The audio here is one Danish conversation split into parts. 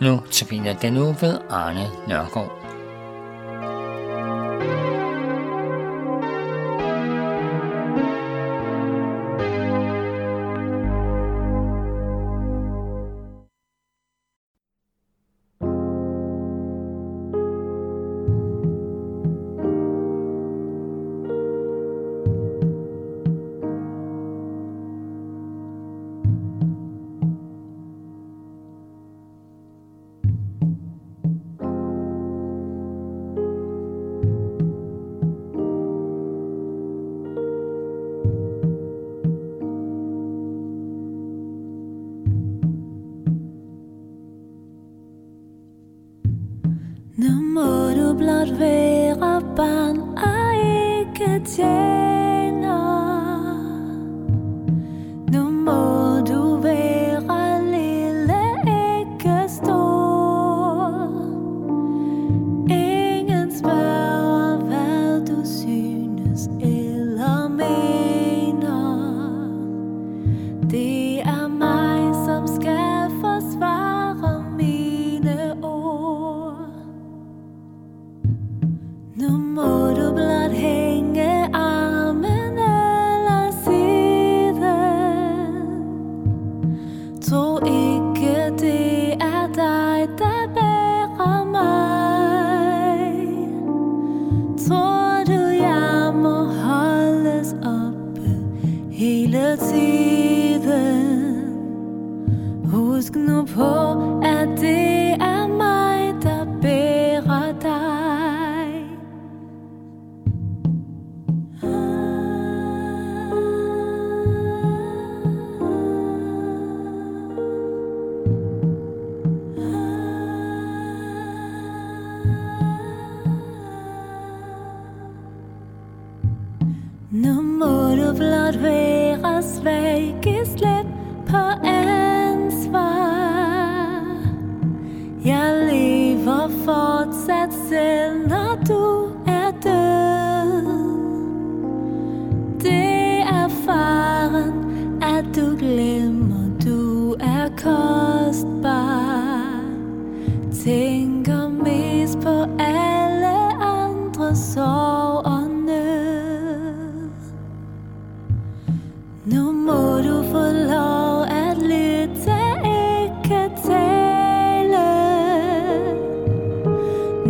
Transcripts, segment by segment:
Nu tabiner den uge ved Arne Nørgaard. Du blot være barn og ikke tjener. Hele tiden? Husk nu på,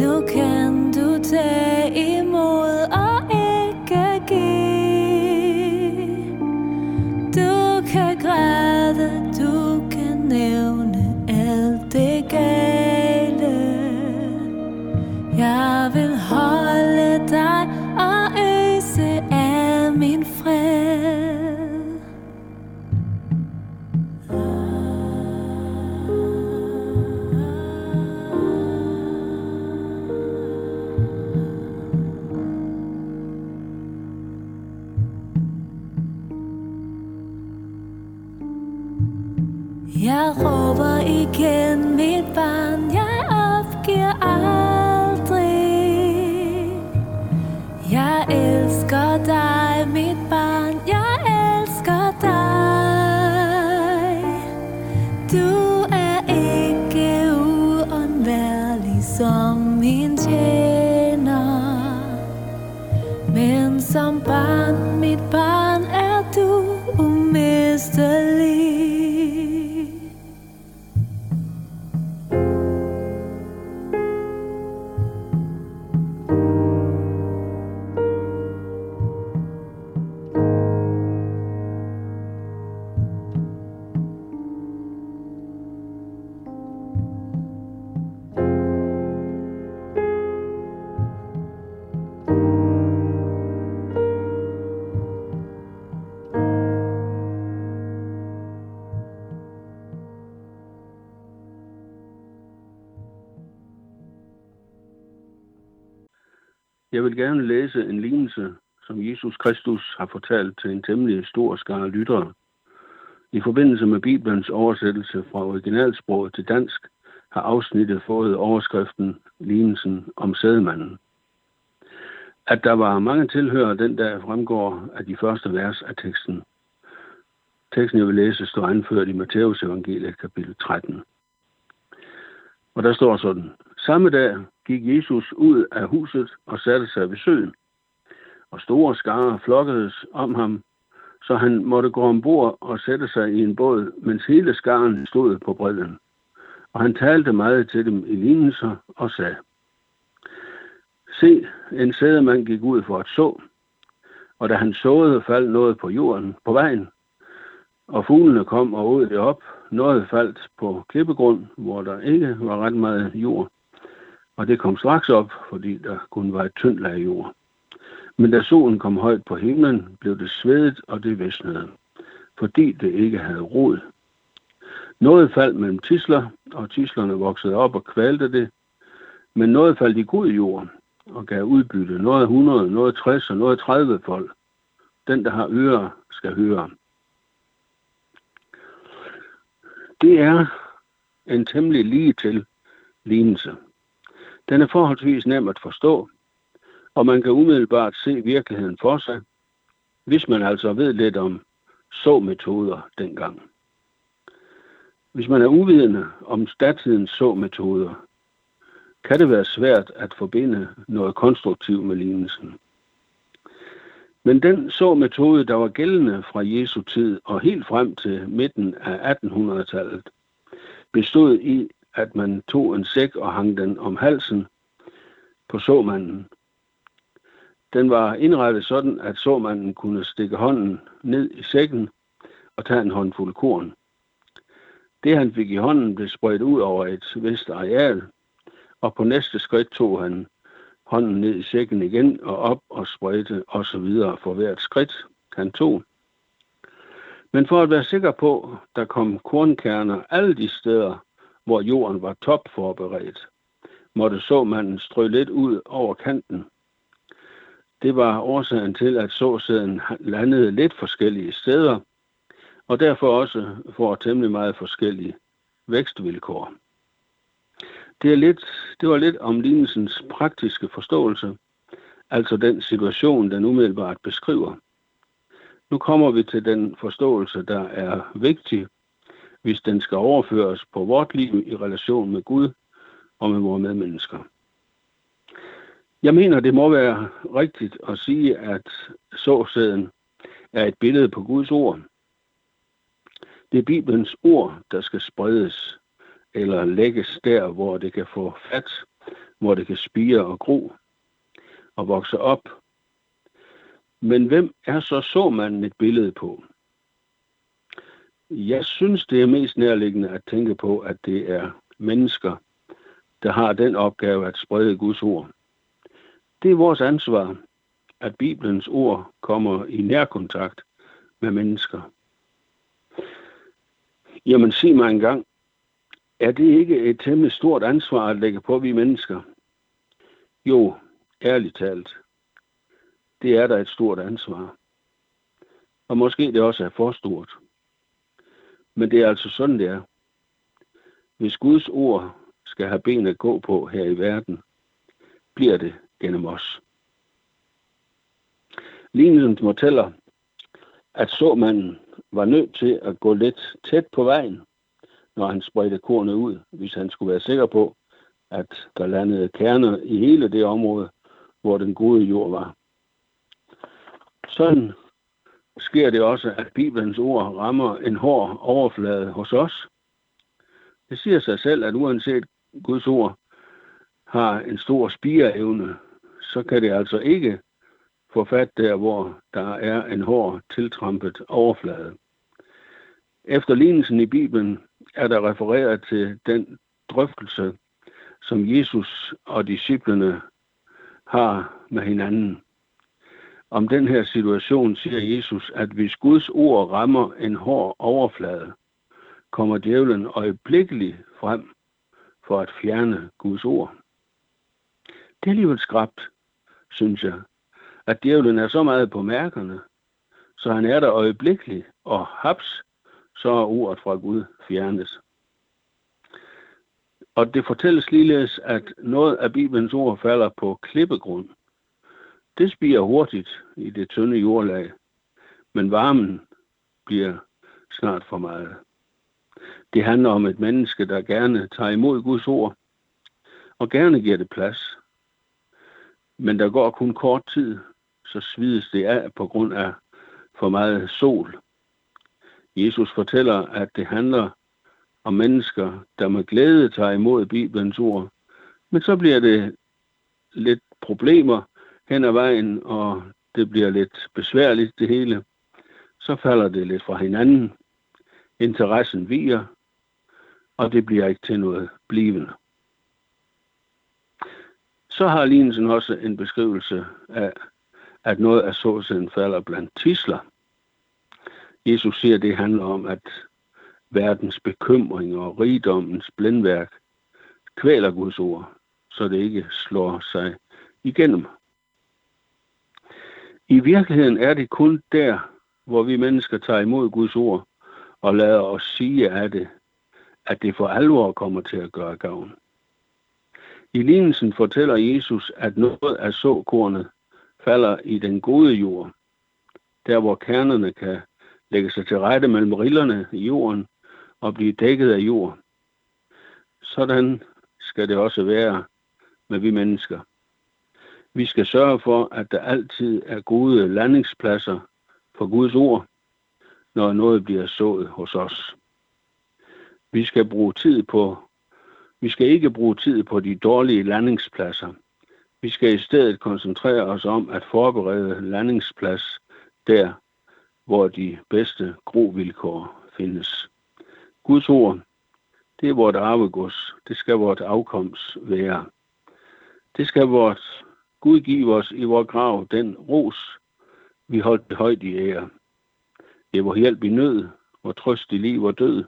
Nu kan Jeg vil gerne læse en lignelse, som Jesus Kristus har fortalt til en temmelig stor skare lyttere. I forbindelse med Bibelens oversættelse fra originalsproget til dansk, har afsnittet fået overskriften Lignelsen om sædemanden. At der var mange tilhører den dag fremgår af de første vers af teksten. Teksten, jeg vil læse, står anført i Matteus evangeliet kapitel 13. Og der står sådan, samme dag gik Jesus ud af huset og satte sig ved søen. Og store skarer flokkedes om ham, så han måtte gå ombord og sætte sig i en båd, mens hele skaren stod på bredden. Og han talte meget til dem i lignelser og sagde, Se, en sædemand gik ud for at så, og da han såede, faldt noget på jorden på vejen, og fuglene kom og åd det op. Noget faldt på klippegrund, hvor der ikke var ret meget jord, og det kom straks op, fordi der kun var et tyndt lag jord. Men da solen kom højt på himlen, blev det svedet, og det visnede, fordi det ikke havde rod. Noget faldt mellem tisler, og tislerne voksede op og kvalte det, men noget faldt i god jord og gav udbytte. Noget 100, noget 60 og noget 30 folk. Den, der har ører, skal høre. Det er en temmelig lige til lignelse. Den er forholdsvis nem at forstå, og man kan umiddelbart se virkeligheden for sig, hvis man altså ved lidt om så-metoder dengang. Hvis man er uvidende om statidens så-metoder, kan det være svært at forbinde noget konstruktivt med lignelsen. Men den så-metode, der var gældende fra Jesu tid og helt frem til midten af 1800-tallet, bestod i, at man tog en sæk og hang den om halsen på såmanden. Den var indrettet sådan, at såmanden kunne stikke hånden ned i sækken og tage en håndfuld korn. Det han fik i hånden blev spredt ud over et vist areal, og på næste skridt tog han hånden ned i sækken igen og op og spredte og så videre for hvert skridt, han tog. Men for at være sikker på, der kom kornkerner alle de steder, hvor jorden var topforberedt, måtte såmanden strø lidt ud over kanten. Det var årsagen til, at såsæden landede lidt forskellige steder, og derfor også får temmelig meget forskellige vækstvilkår. Det, er lidt, det var lidt om lignelsens praktiske forståelse, altså den situation, den umiddelbart beskriver. Nu kommer vi til den forståelse, der er vigtig, hvis den skal overføres på vort liv i relation med Gud og med vores medmennesker. Jeg mener, det må være rigtigt at sige, at såsæden er et billede på Guds ord. Det er Bibelens ord, der skal spredes eller lægges der, hvor det kan få fat, hvor det kan spire og gro og vokse op. Men hvem er så såmanden et billede på? Jeg synes, det er mest nærliggende at tænke på, at det er mennesker, der har den opgave at sprede Guds ord. Det er vores ansvar, at Bibelens ord kommer i nærkontakt med mennesker. Jamen sig mig engang, er det ikke et temmelig stort ansvar at lægge på vi mennesker? Jo, ærligt talt. Det er der et stort ansvar. Og måske det også er for stort. Men det er altså sådan, det er. Hvis Guds ord skal have ben at gå på her i verden, bliver det gennem os. Lignelsen fortæller, at såmanden var nødt til at gå lidt tæt på vejen, når han spredte kornet ud, hvis han skulle være sikker på, at der landede kerner i hele det område, hvor den gode jord var. Sådan sker det også, at Bibelens ord rammer en hård overflade hos os. Det siger sig selv, at uanset Guds ord har en stor spireevne, så kan det altså ikke få fat der, hvor der er en hård tiltrampet overflade. Efter lignelsen i Bibelen er der refereret til den drøftelse, som Jesus og disciplene har med hinanden. Om den her situation siger Jesus, at hvis Guds ord rammer en hård overflade, kommer djævlen øjeblikkeligt frem for at fjerne Guds ord. Det er alligevel skræbt, synes jeg, at djævlen er så meget på mærkerne, så han er der øjeblikkeligt, og haps, så er ordet fra Gud fjernes. Og det fortælles ligeledes, at noget af Bibelens ord falder på klippegrund. Det spiger hurtigt i det tynde jordlag, men varmen bliver snart for meget. Det handler om et menneske, der gerne tager imod Guds ord, og gerne giver det plads. Men der går kun kort tid, så svides det af på grund af for meget sol. Jesus fortæller, at det handler om mennesker, der med glæde tager imod Bibelens ord. Men så bliver det lidt problemer hen ad vejen, og det bliver lidt besværligt det hele. Så falder det lidt fra hinanden. Interessen viger, og det bliver ikke til noget blivende. Så har lignelsen også en beskrivelse af, at noget af såsiden falder blandt tisler. Jesus siger, at det handler om, at verdens bekymring og rigdommens blindværk kvæler Guds ord, så det ikke slår sig igennem. I virkeligheden er det kun der, hvor vi mennesker tager imod Guds ord og lader os sige af det, at det for alvor kommer til at gøre gavn. I lignelsen fortæller Jesus, at noget af såkornet falder i den gode jord, der hvor kernerne kan lægge sig til rette mellem rillerne i jorden og blive dækket af jord. Sådan skal det også være med vi mennesker. Vi skal sørge for, at der altid er gode landingspladser for Guds ord, når noget bliver sået hos os. Vi skal bruge tid på vi skal ikke bruge tid på de dårlige landingspladser. Vi skal i stedet koncentrere os om at forberede landingsplads der, hvor de bedste grovilkår findes. Guds ord, det er vort arvegods. Det skal vort afkomst være. Det skal vort Gud giv os i vor grav den ros, vi holdt højt i ære. Det vor hjælp i nød, vor trøst i liv og død.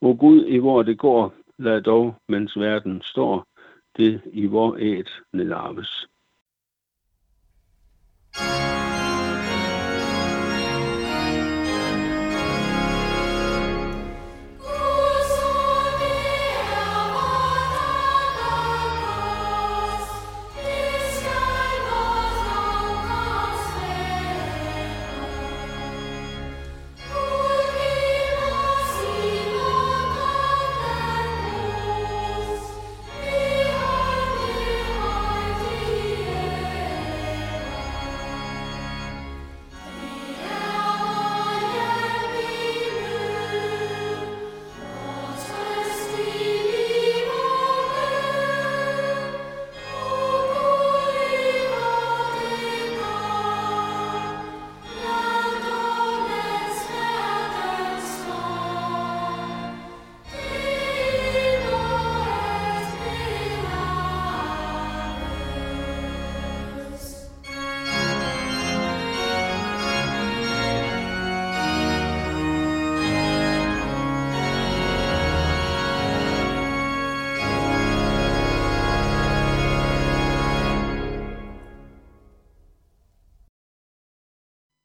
O Gud, i hvor det går, lad dog, mens verden står, det i vor æt nedarves.